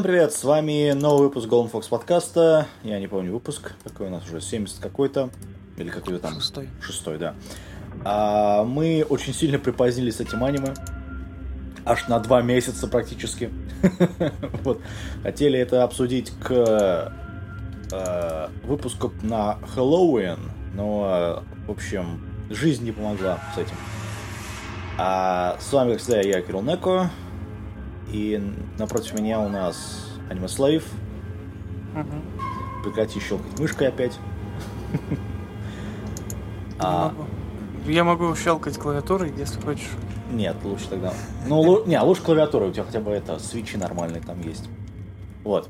Всем привет, с вами новый выпуск Golden Fox подкаста. Я не помню выпуск, какой у нас уже, 70 какой-то, или какой-то там... Шестой. Шестой, да. А, мы очень сильно припозднились с этим аниме. Аж на два месяца практически. вот. Хотели это обсудить к э, выпуску на Хэллоуин, но, в общем, жизнь не помогла с этим. А с вами, как всегда, я, Кирилл Неко. И напротив меня у нас Аниме Слейв. Угу. Прекрати щелкать мышкой опять. А... Я могу щелкать клавиатурой, если хочешь. Нет, лучше тогда. Ну, не, лучше клавиатура, у тебя хотя бы это, свечи нормальные там есть. Вот.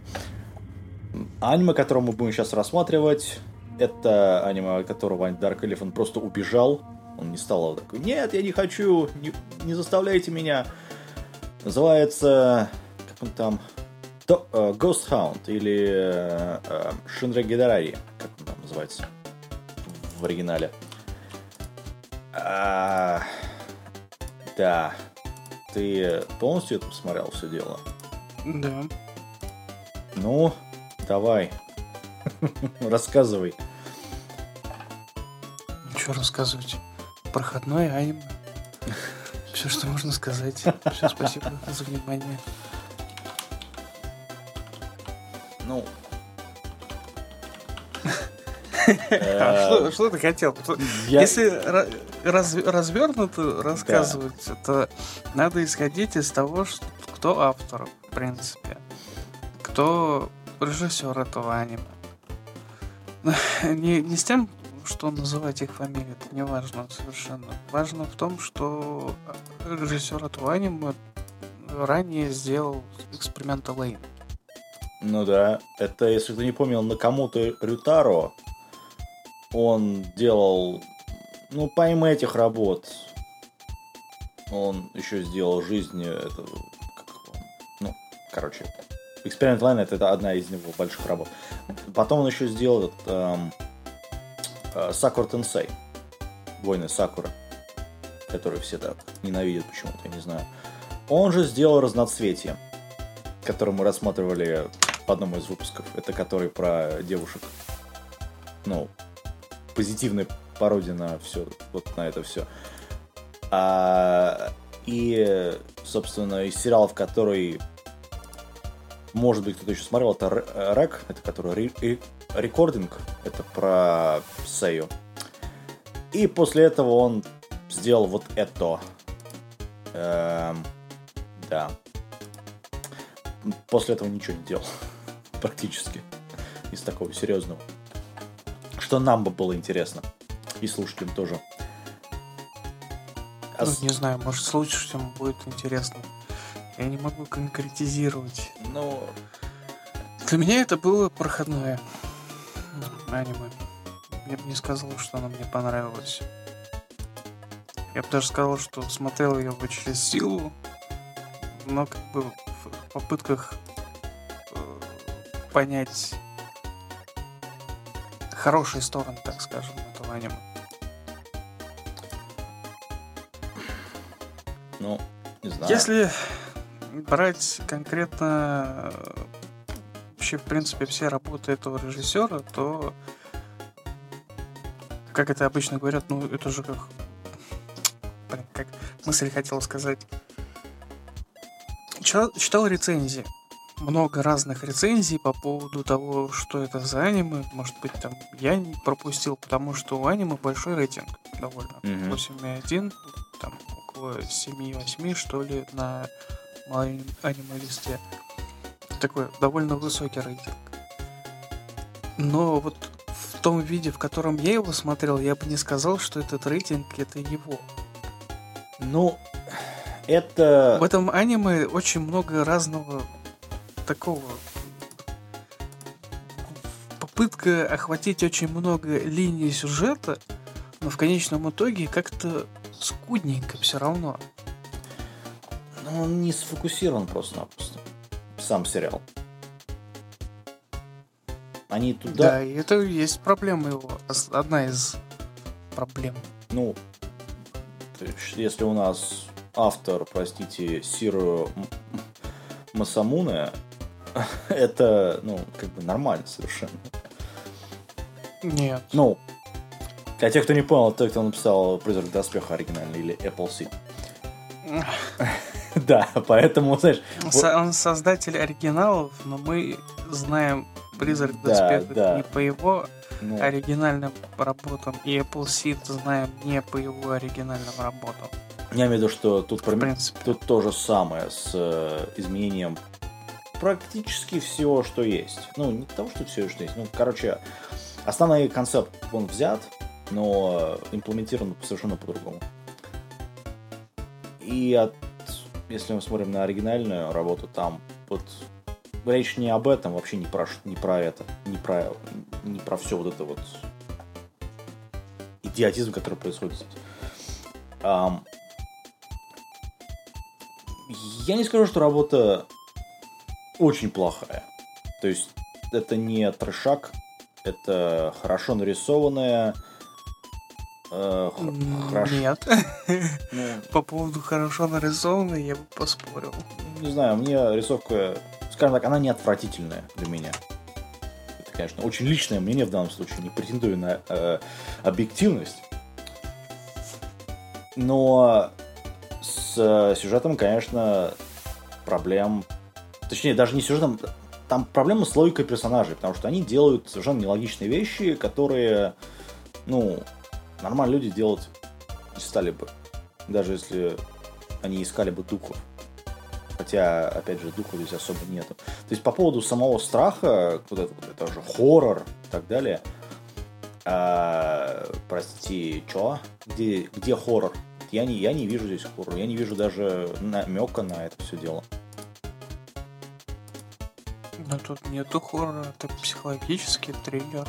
Аниме, которое мы будем сейчас рассматривать, это аниме, которого Dark Elephant просто убежал. Он не стал такой, нет, я не хочу, не, не заставляйте меня. Называется, как он там, То, uh, Ghost Hound или uh, uh, Shinra Gidarari, как он там называется в оригинале. А, да. Ты полностью это посмотрел все дело? Да. Ну, давай. Рассказывай. Что рассказывать? Проходное аниме. Все, что можно сказать. Все, спасибо за внимание. Ну. А что ты хотел? Если развернуто рассказывать, то надо исходить из того, кто автор, в принципе. Кто режиссер этого аниме. Не, не с тем, что называть их фамилии, это не важно совершенно. Важно в том, что режиссер этого аниме ранее сделал эксперимента Лейн. Ну да, это, если ты не помнил, на кому-то Рютаро он делал, ну, помимо этих работ, он еще сделал жизнь, это, как, ну, короче, Experiment Line это одна из него больших работ. Потом он еще сделал этот, эм, э, Сакура Тенсей, Войны Сакура, которые все так ненавидят почему-то, я не знаю. Он же сделал разноцветие, который мы рассматривали в одном из выпусков. Это который про девушек. Ну, позитивная пародия на все, вот на это все. А, и, собственно, из сериалов, который, может быть, кто-то еще смотрел, это Рек, это который рекординг, это про Сею. И после этого он сделал вот это. Эм, да. После этого ничего не делал. Практически. Из такого серьезного что нам бы было интересно. И слушателям тоже. А ну, не знаю, может, слушателям будет интересно. Я не могу конкретизировать. Ну... Для меня это было проходное аниме. Я бы не сказал, что оно мне понравилось. Я бы даже сказал, что смотрел я его через силу, но как бы в попытках э, понять хорошие стороны, так скажем, этого аниме. Ну, не знаю. Если брать конкретно вообще, в принципе, все работы этого режиссера, то, как это обычно говорят, ну, это же как... Блин, как мысль хотел сказать. Читал, читал рецензии много разных рецензий по поводу того, что это за аниме. Может быть, там я не пропустил, потому что у аниме большой рейтинг довольно. Mm-hmm. 8,1, там около 7,8, что ли, на аниме-листе. Такой довольно высокий рейтинг. Но вот в том виде, в котором я его смотрел, я бы не сказал, что этот рейтинг это его. Ну, это... В этом аниме очень много разного такого попытка охватить очень много линий сюжета, но в конечном итоге как-то скудненько все равно. Ну, он не сфокусирован просто-напросто. Сам сериал. Они туда... Да, и это есть проблема его. Одна из проблем. Ну, если у нас автор, простите, Сиру Масамуне, это, ну, как бы нормально совершенно. Нет. Ну, для тех, кто не понял, тот, кто написал «Призрак доспеха» оригинальный или Apple Seed. Да, поэтому, знаешь... Он создатель оригиналов, но мы знаем «Призрак доспеха» не по его ну. оригинальным работам, и Apple Seed знаем не по его оригинальным работам. Я имею в виду, что тут, принципе. тут то же самое с э, изменением практически всего, что есть. Ну, не того, что все, что есть. Ну, короче, основной концепт, он взят, но имплементирован совершенно по-другому. И от, если мы смотрим на оригинальную работу, там вот речь не об этом, вообще не про, не про это, не про, не про все вот это вот идиотизм, который происходит. Um, я не скажу, что работа очень плохая. То есть это не трешак, это хорошо нарисованная. Э, хорошо. Нет. Ну, По поводу хорошо нарисованной я бы поспорил. Не знаю, мне рисовка, скажем так, она не отвратительная для меня. Это, конечно, очень личное мнение в данном случае, не претендую на э, объективность. Но с сюжетом, конечно, проблем... Точнее, даже не сюжетом, там проблема с логикой персонажей, потому что они делают совершенно нелогичные вещи, которые, ну, нормально люди делать не стали бы. Даже если они искали бы духов. Хотя, опять же, духов здесь особо нету. То есть по поводу самого страха, вот это, вот это же хоррор и так далее. А, прости, чё? Где, где хоррор? Я не, я не вижу здесь хоррор, я не вижу даже намека на это все дело. Но тут нету хоррора, это психологический триллер.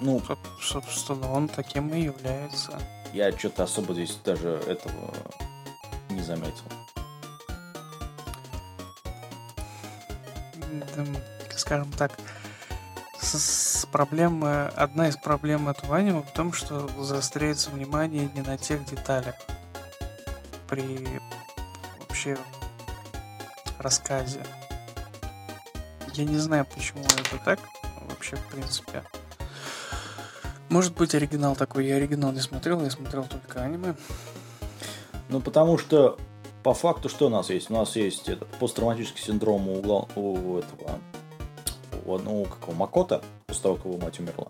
Ну, собственно, он таким и является. Я что-то особо здесь даже этого не заметил. Скажем так, с проблемы, одна из проблем этого аниме в том, что заостряется внимание не на тех деталях при вообще рассказе. Я не знаю, почему это так, вообще, в принципе. Может быть, оригинал такой. Я оригинал не смотрел, я смотрел только аниме. Ну, потому что по факту что у нас есть? У нас есть этот посттравматический синдром у, угла, у этого у одного какого Макота, после того, как его мать умерла.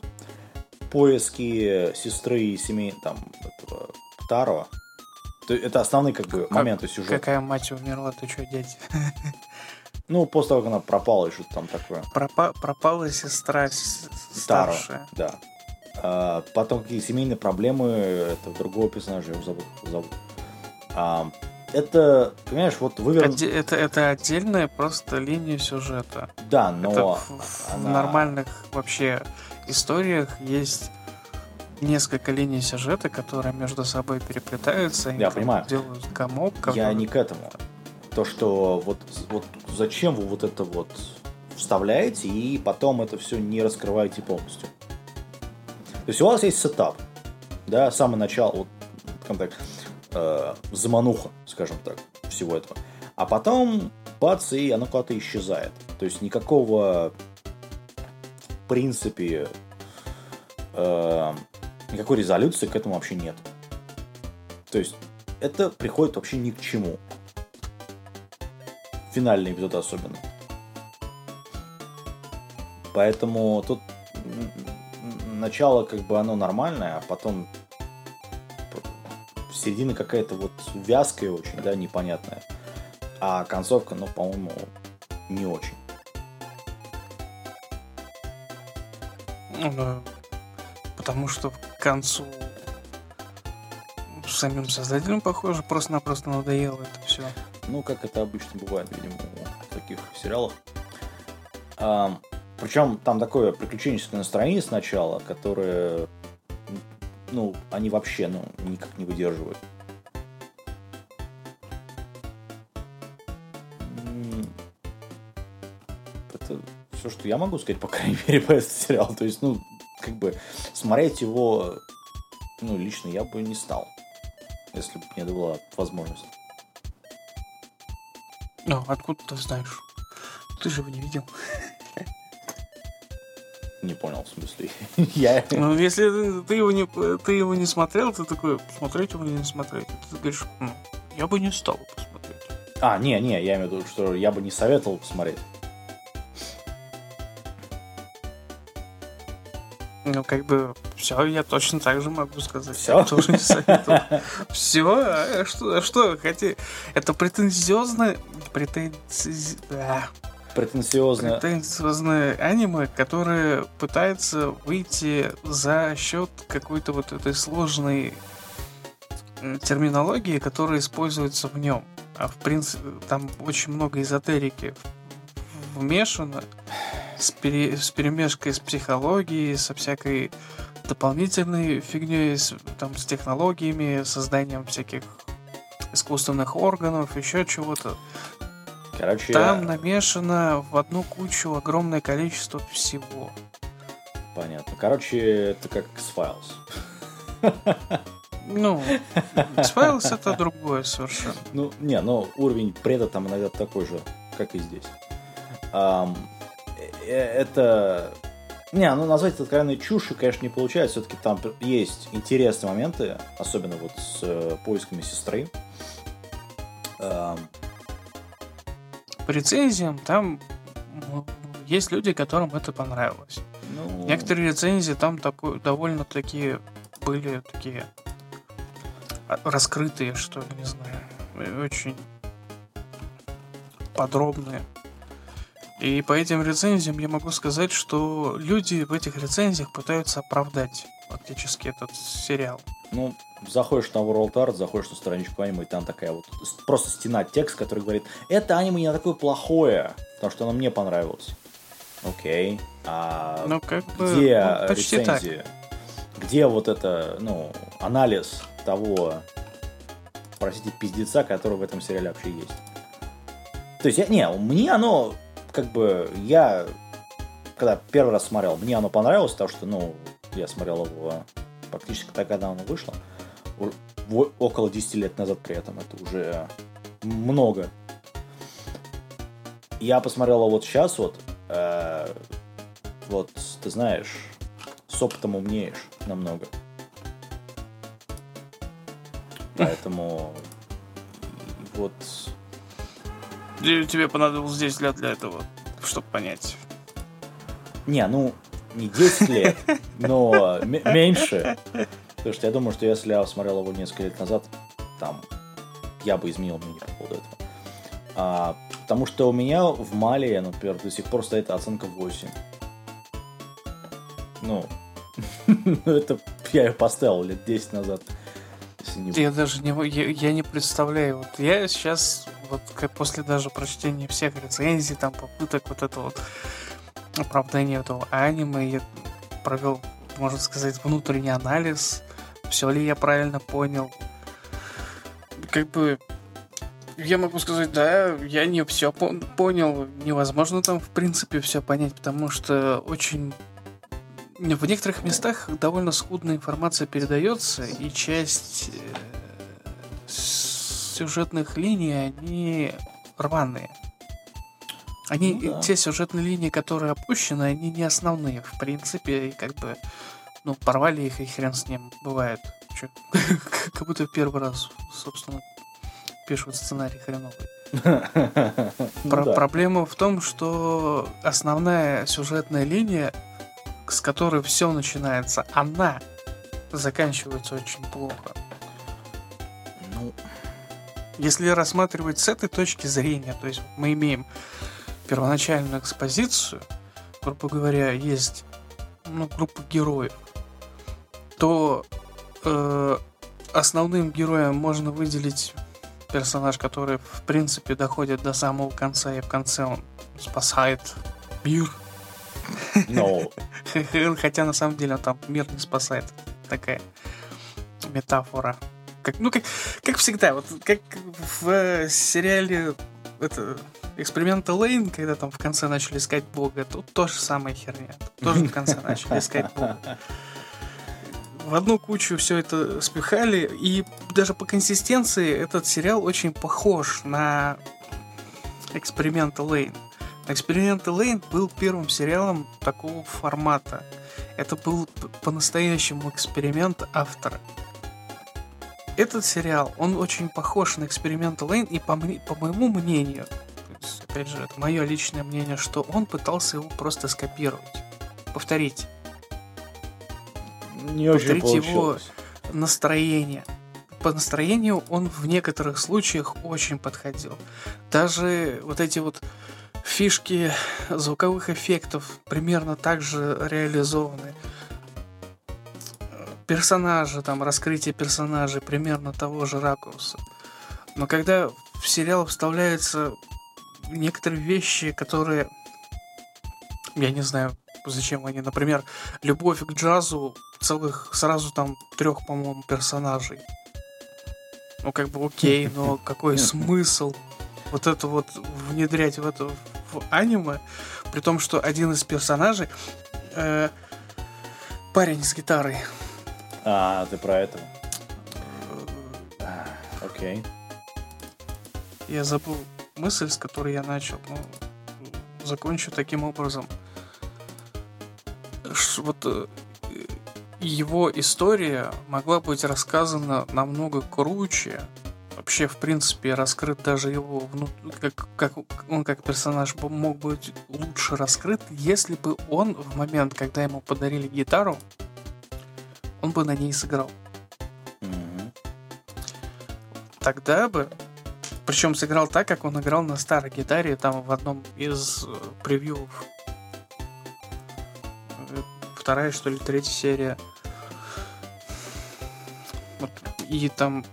Поиски сестры и семей там этого Таро. Это основные как бы как, моменты сюжета. Какая мать умерла, ты что, дети? Ну, после того, как она пропала, и что-то там такое. Пропа пропала сестра старшая. Таро, да. А, потом какие семейные проблемы, это другого персонажа, я его зовут. зовут. А, это, понимаешь, вот вывернут... Отде- это, это отдельная просто линия сюжета. Да, но... Это в, она... в нормальных вообще историях есть несколько линий сюжета, которые между собой переплетаются. Я понимаю. Делают комок. Который... Я не к этому. То, что вот, вот зачем вы вот это вот вставляете, и потом это все не раскрываете полностью. То есть у вас есть сетап, да, самое начало, вот, как так, э, замануха, скажем так, всего этого. А потом, бац, и оно куда-то исчезает. То есть никакого, в принципе, э, никакой резолюции к этому вообще нет. То есть это приходит вообще ни к чему. Финальный эпизод особенно. Поэтому тут начало как бы оно нормальное, а потом середина какая-то вот вязкая очень, да, непонятная. А концовка, ну, по-моему, не очень. Ну да. Потому что к концу самим создателям, похоже, просто-напросто надоело это все. Ну, как это обычно бывает, видимо, в таких сериалах. А, причем там такое приключенческое настроение сначала, которое, ну, они вообще, ну, никак не выдерживают. Это все, что я могу сказать, по крайней мере, по этому сериалу. То есть, ну, как бы, смотреть его, ну, лично я бы не стал, если бы мне была возможность. Ну, откуда ты знаешь? Ты же его не видел. Не понял, в смысле. Я... Ну, если ты его, не, ты его не смотрел, ты такой, смотреть его не смотреть? Ты говоришь, ну, я бы не стал посмотреть. А, не, не, я имею в виду, что я бы не советовал посмотреть. Ну, как бы, все, я точно так же могу сказать. Все? Я тоже не советую. Все? А что, а что хотите? Это претензиозно... Претензи... Да. Претенциозно. Претенциозное аниме, которое пытается выйти за счет какой-то вот этой сложной терминологии, которая используется в нем. А в принципе, там очень много эзотерики вмешано с, пере, с перемешкой с психологией, со всякой дополнительной фигней, с, там, с технологиями, созданием всяких искусственных органов, еще чего-то. Короче, Там намешано в одну кучу огромное количество всего. Понятно. Короче, это как X-Files. Ну, X-Files это другое совершенно. Ну, не, но уровень преда там иногда такой же, как и здесь. Ам, э, это... Не, ну назвать это откровенной чушью, конечно, не получается. Все-таки там есть интересные моменты, особенно вот с э, поисками сестры. По рецензиям там есть люди, которым это понравилось. ну, Некоторые рецензии там такой, довольно-таки были такие а, раскрытые, что ли, не знаю. и Очень подробные. И по этим рецензиям я могу сказать, что люди в этих рецензиях пытаются оправдать фактически этот сериал. Ну, заходишь на World Art, заходишь на страничку аниме, и там такая вот просто стена текст, который говорит, это аниме не такое плохое, потому что оно мне понравилось. Окей. А Ну, как бы, где ну, почти так. рецензии? Где вот это, ну, анализ того, простите, пиздеца, который в этом сериале вообще есть? То есть, я, не, мне оно, как бы, я, когда первый раз смотрел, мне оно понравилось, потому что, ну, я смотрел его практически так, когда оно вышло. У- в- около 10 лет назад при этом. Это уже много. Я посмотрел вот сейчас вот. э, вот, ты знаешь, с опытом умнеешь намного. Поэтому вот Тебе понадобилось здесь для, для этого, чтобы понять. Не, ну, не 10 лет, но меньше. Потому что я думаю, что если я смотрел его несколько лет назад, там, я бы изменил мнение по поводу этого. А, потому что у меня в Мале, например, до сих пор стоит оценка 8. Ну, это я ее поставил лет 10 назад. Я даже не, я, я не представляю. Вот я сейчас, вот как после даже прочтения всех рецензий, там попыток вот это вот оправдания этого аниме, я провел, можно сказать, внутренний анализ, все ли я правильно понял. Как бы я могу сказать, да, я не все понял. Невозможно там, в принципе, все понять, потому что очень в некоторых местах довольно скудная информация передается, и часть э, сюжетных линий, они рваные. Они, Ну да. те сюжетные линии, которые опущены, они не основные, в принципе, и как бы, ну, порвали их, и хрен с ним, бывает. Чё, как будто в первый раз, собственно, пишут сценарий хреновый. Ну Про- да. Проблема в том, что основная сюжетная линия, с которой все начинается, она заканчивается очень плохо. Ну, Если рассматривать с этой точки зрения, то есть мы имеем первоначальную экспозицию, грубо говоря, есть ну, группа героев, то э, основным героем можно выделить персонаж, который в принципе доходит до самого конца, и в конце он спасает мир. ну, Хотя на самом деле он там мир не спасает. Такая метафора. Как, ну, как, как всегда, вот как в сериале это, эксперимента Лейн, когда там в конце начали искать Бога, тут тоже самая херня. Тоже в конце начали искать Бога. В одну кучу все это спихали, и даже по консистенции этот сериал очень похож на эксперимента Лейн. Эксперимент Лейн был первым сериалом такого формата. Это был по-настоящему эксперимент автора. Этот сериал, он очень похож на эксперимент Лейн, и по, по моему мнению, есть, опять же, это мое личное мнение, что он пытался его просто скопировать, повторить. Не очень повторить его настроение. По настроению он в некоторых случаях очень подходил. Даже вот эти вот фишки звуковых эффектов примерно так же реализованы. Персонажи, там, раскрытие персонажей примерно того же ракурса. Но когда в сериал вставляются некоторые вещи, которые... Я не знаю, зачем они. Например, любовь к джазу целых сразу там трех, по-моему, персонажей. Ну, как бы окей, но какой смысл вот это вот внедрять в это в аниме, при том, что один из персонажей э, парень с гитарой. А, ты про это? Окей. Я забыл мысль, с которой я начал. Ну, закончу таким образом. Вот э, его история могла быть рассказана намного круче, вообще, в принципе, раскрыт даже его, вну... как, как он как персонаж мог быть лучше раскрыт, если бы он в момент, когда ему подарили гитару, он бы на ней сыграл. Mm-hmm. Тогда бы, причем сыграл так, как он играл на старой гитаре, там в одном из э, превью э, вторая, что ли, третья серия. Вот, и там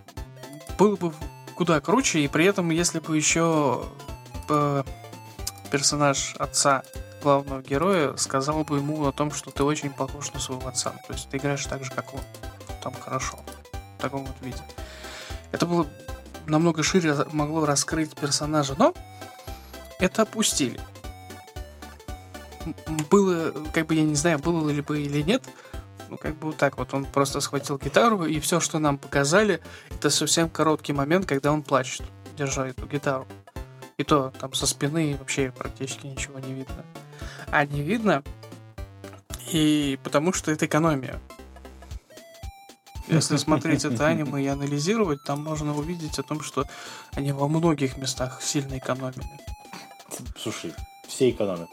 было бы куда круче, и при этом, если бы еще э, персонаж отца главного героя сказал бы ему о том, что ты очень похож на своего отца. То есть ты играешь так же, как он. Там хорошо. В таком вот виде. Это было намного шире могло раскрыть персонажа, но это опустили. Было, как бы я не знаю, было ли бы или нет, ну, как бы вот так вот. Он просто схватил гитару, и все, что нам показали, это совсем короткий момент, когда он плачет, держа эту гитару. И то там со спины вообще практически ничего не видно. А не видно, и потому что это экономия. Если смотреть это аниме и анализировать, там можно увидеть о том, что они во многих местах сильно экономили. Слушай, все экономят.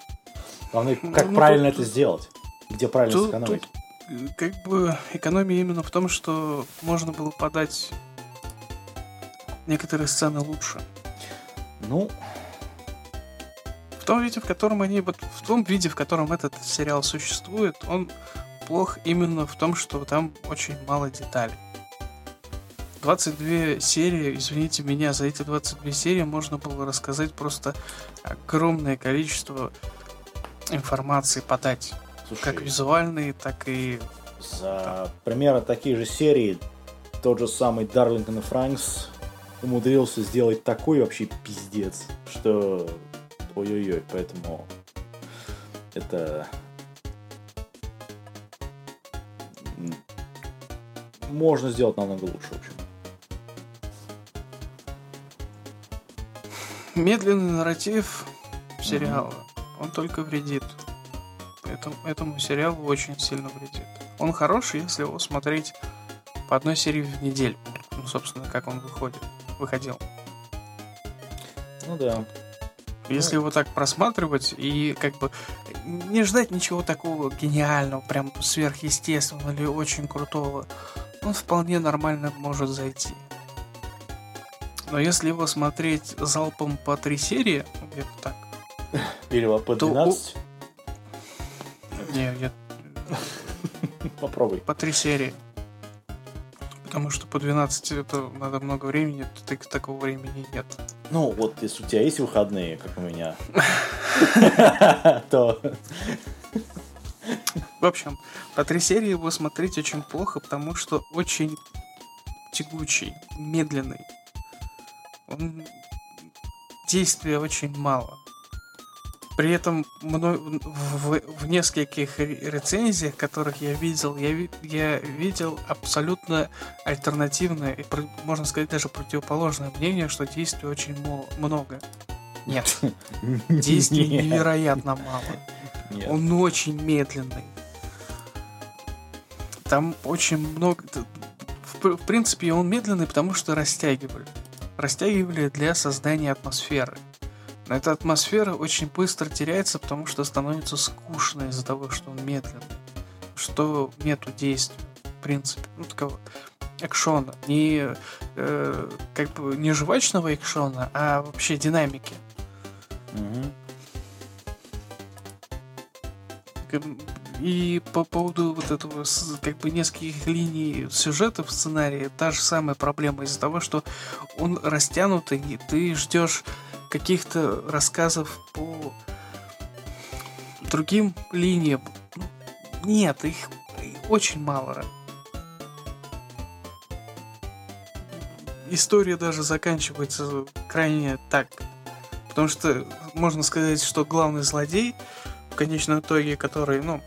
Главное, как ну, правильно тут, это сделать. Где правильно тут, сэкономить. Тут как бы экономия именно в том, что можно было подать некоторые сцены лучше. Ну, том виде, в котором они, вот в том виде, в котором этот сериал существует, он плох именно в том, что там очень мало деталей. 22 серии, извините меня, за эти 22 серии можно было рассказать просто огромное количество информации подать. Слушай, как визуальные, так и... За примерно такие же серии тот же самый Дарлингтон и Франкс умудрился сделать такой вообще пиздец, что ой-ой-ой, поэтому это можно сделать намного лучше, в общем. Медленный нарратив сериала, mm-hmm. он только вредит этому, этому сериалу очень сильно вредит. Он хороший, если его смотреть по одной серии в неделю. Ну, собственно, как он выходит, выходил. Ну да. Если ну... его так просматривать и как бы не ждать ничего такого гениального, прям сверхъестественного или очень крутого, он вполне нормально может зайти. Но если его смотреть залпом по три серии, где-то так, или по 12, то не, я... Попробуй. По три серии. Потому что по 12 это надо много времени, так, такого времени нет. Ну, вот если у тебя есть выходные, как у меня, то... В общем, по три серии его смотреть очень плохо, потому что очень тягучий, медленный. Он... Действия очень мало. При этом мной, в, в нескольких рецензиях, которых я видел, я, я видел абсолютно альтернативное и, можно сказать, даже противоположное мнение, что действий очень много. Нет. Действий невероятно мало. Нет. Он очень медленный. Там очень много... В, в принципе, он медленный, потому что растягивали. Растягивали для создания атмосферы. Эта атмосфера очень быстро теряется, потому что становится скучно из-за того, что он медленный. Что нету действия, в принципе. Ну, такого экшона. Не, э, как бы, не жвачного экшона, а вообще динамики. Угу. И по поводу вот этого, как бы, нескольких линий сюжета в сценарии, та же самая проблема из-за того, что он растянутый, и ты ждешь каких-то рассказов по другим линиям. Нет, их очень мало. История даже заканчивается крайне так. Потому что можно сказать, что главный злодей в конечном итоге, который, ну,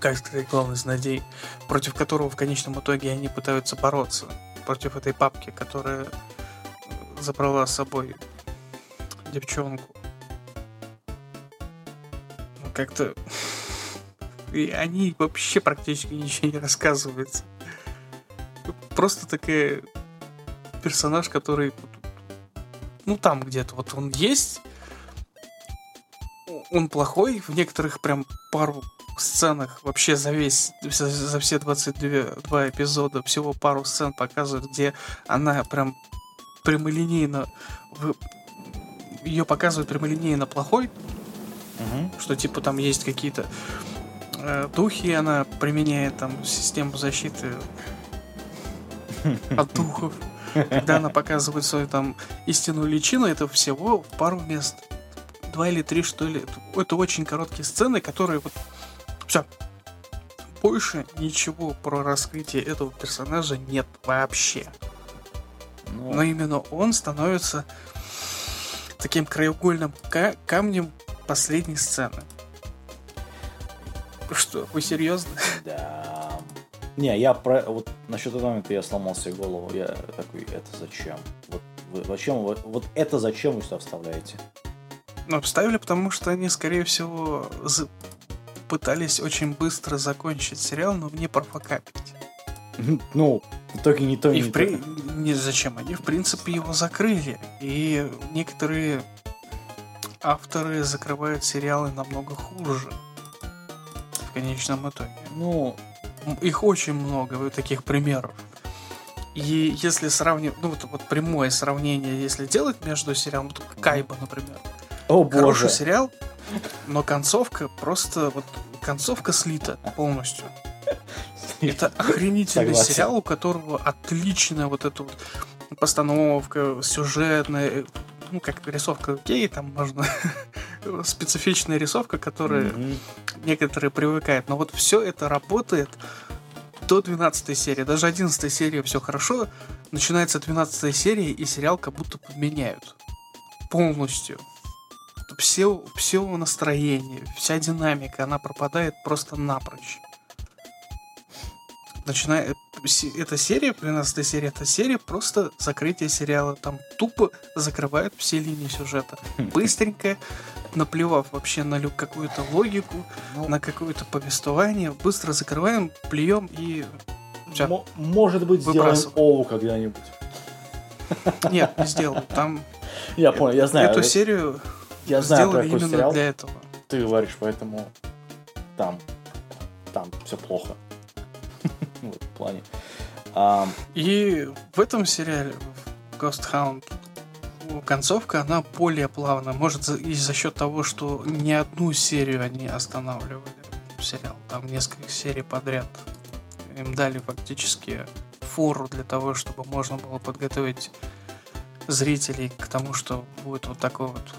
как сказать, главный злодей, против которого в конечном итоге они пытаются бороться, против этой папки, которая забрала с собой девчонку. Как-то... И они вообще практически ничего не рассказывают. Просто такая персонаж, который ну там где-то вот он есть. Он плохой, в некоторых прям пару сценах вообще за весь, за все 22 два эпизода всего пару сцен показывают, где она прям прямолинейно ее показывают прямолинейно плохой, угу. что типа там есть какие-то э, духи, она применяет там систему защиты от духов. Когда она показывает свою там истинную личину, это всего пару мест. Два или три, что ли. Это очень короткие сцены, которые вот... Все. Больше ничего про раскрытие этого персонажа нет вообще. Но, Но именно он становится таким краеугольным ка- камнем последней сцены. Что, вы серьезно? Да. Не, я про вот насчет этого момента я сломал себе голову. Я такой, это зачем? Вот вы, зачем вот, вот это зачем вы сюда вставляете? Ну, вставили, потому что они, скорее всего, за... пытались очень быстро закончить сериал, но не профокапить. Ну, в итоге не то, и не в при... Не зачем? Они, в принципе, его закрыли. И некоторые авторы закрывают сериалы намного хуже. В конечном итоге. Ну, их очень много таких примеров. И если сравнивать, ну вот, вот прямое сравнение, если делать между сериалом, вот Кайба, например. О, боже. Хороший сериал, но концовка просто вот концовка слита полностью. Это охренительный Согласен. сериал, у которого отличная вот эта вот постановка, сюжетная, ну, как рисовка гей, там можно специфичная рисовка, которая mm-hmm. некоторые привыкают. Но вот все это работает до 12 серии. Даже 11 серии все хорошо. Начинается 12 серия, и сериал как будто подменяют. Полностью. Все, все настроение, вся динамика, она пропадает просто напрочь. Начиная, эта серия, 13 серия, эта серия просто закрытие сериала. Там тупо закрывают все линии сюжета. Быстренько, наплевав вообще на какую-то логику, ну, на какое-то повествование, быстро закрываем, плюем и все. Может быть, сделаем Оу когда-нибудь. Нет, не сделал. Там я понял, я знаю. Эту серию я знаю сделали именно сериал. для этого. Ты говоришь, поэтому там, там все плохо. Плане. И в этом сериале Ghost Hound концовка, она более плавная. Может, и за счет того, что не одну серию они останавливали сериал. Там несколько серий подряд. Им дали фактически фору для того, чтобы можно было подготовить зрителей к тому, что будет вот такой вот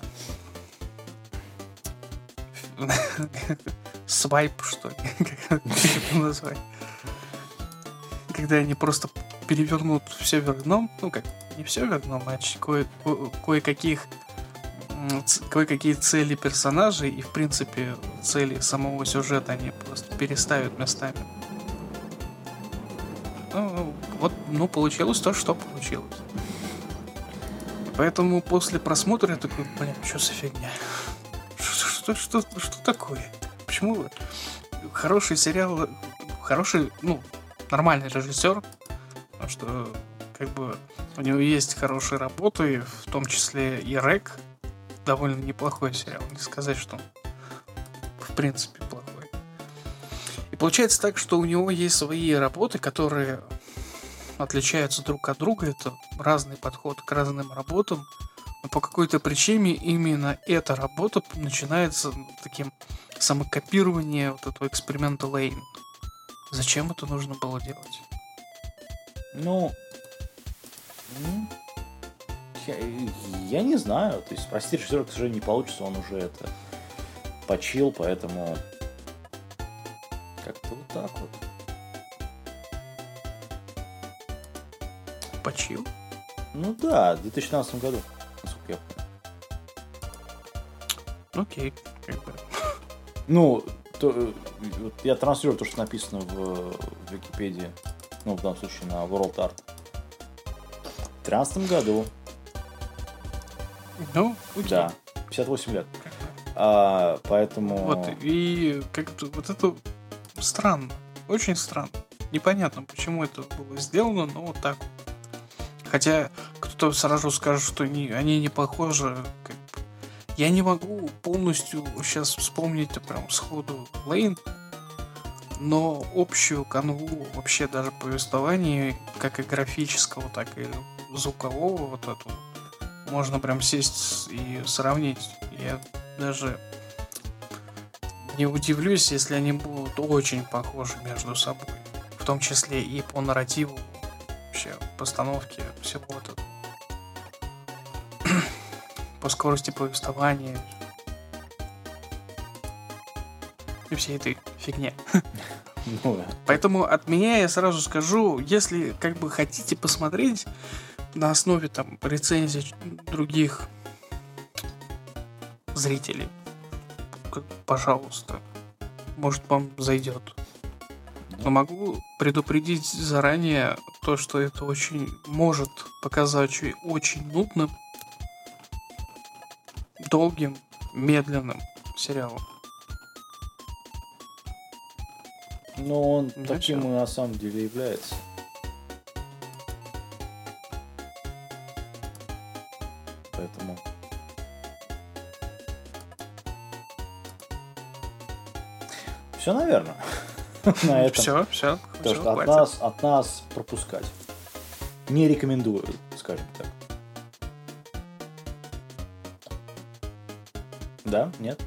свайп, что ли, как это назвать когда они просто перевернут все вверх ну как, не все вверх а кое- кое-каких кое-какие цели персонажей и, в принципе, цели самого сюжета они просто переставят местами. Ну, вот, ну, получилось то, что получилось. Поэтому после просмотра я такой, блин, что за фигня? Что, что, что, что такое? Почему хороший сериал, хороший, ну, нормальный режиссер, потому что как бы у него есть хорошие работы, в том числе и Рек, довольно неплохой сериал, не сказать, что он в принципе плохой. И получается так, что у него есть свои работы, которые отличаются друг от друга, это разный подход к разным работам, но по какой-то причине именно эта работа начинается таким самокопированием вот этого эксперимента Лейн. Зачем это нужно было делать? Ну, я, я не знаю. То есть, прости, режиссера, к сожалению, не получится, он уже это почил, поэтому как-то вот так вот. Почил? Ну да, в 2012 году, насколько я помню. Окей. Ну, то, я транслирую то, что написано в, в Википедии, ну, в данном случае на World Art. В 2013 году. Ну, окей. Да, 58 лет. А, поэтому... Вот, и как-то вот это странно, очень странно. Непонятно, почему это было сделано, но вот так. Хотя кто-то сразу скажет, что они, они не похожи. Я не могу полностью сейчас вспомнить прям сходу Лейн, но общую канву вообще даже повествования, как и графического, так и звукового вот эту, можно прям сесть и сравнить. Я даже не удивлюсь, если они будут очень похожи между собой. В том числе и по нарративу вообще постановки всего этого. По скорости повествования и всей этой фигне. Ну, Поэтому от меня я сразу скажу, если как бы хотите посмотреть на основе там рецензий других зрителей, пожалуйста, может вам зайдет. Но могу предупредить заранее то, что это очень может показаться очень нудным, долгим, медленным сериалом. Но он ну, таким и на самом деле является. Поэтому Все, наверное. На этом. Все, все. То, что от нас, от нас пропускать. Не рекомендую, скажем так. Да? Нет?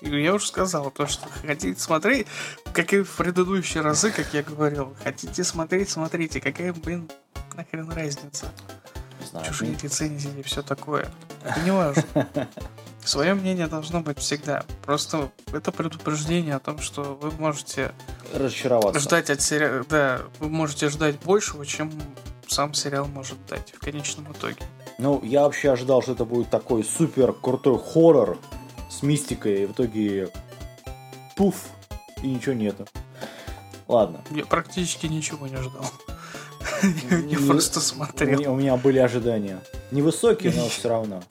Я уже сказал, то, что хотите смотреть, как и в предыдущие разы, как я говорил, хотите смотреть, смотрите, какая, блин, нахрен разница. Знаю, Чужие рецензии и все такое. Это не важно. Свое мнение должно быть всегда. Просто это предупреждение о том, что вы можете разочароваться. Ждать от сериала, да, вы можете ждать большего, чем сам сериал может дать в конечном итоге. Ну, я вообще ожидал, что это будет такой супер крутой хоррор с мистикой, и в итоге пуф, и ничего нету. Ладно. Я практически ничего не ждал. Я просто смотрел. У меня были ожидания. Невысокие, но все равно.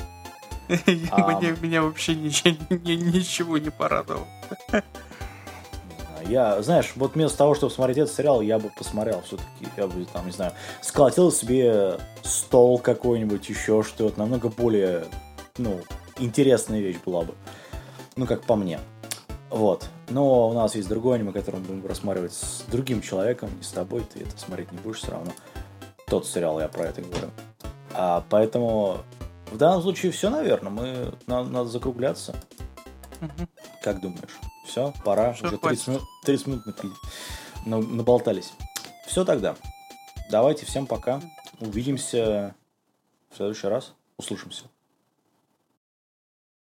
А... Меня вообще ничего, ничего не порадовало. Я, знаешь, вот вместо того, чтобы смотреть этот сериал, я бы посмотрел все-таки, я бы там, не знаю, сколотил себе стол какой-нибудь, еще что-то, намного более, ну, интересная вещь была бы. Ну, как по мне. Вот. Но у нас есть другой аниме, который мы будем рассматривать с другим человеком, не с тобой, ты это смотреть не будешь все равно. Тот сериал я про это говорю. А, поэтому в данном случае все, наверное. Мы нам надо закругляться. Угу. Как думаешь? Все, пора. Все, Уже 30 минут, 30 минут. Наболтались. Все тогда. Давайте всем пока. Увидимся в следующий раз. Услышимся.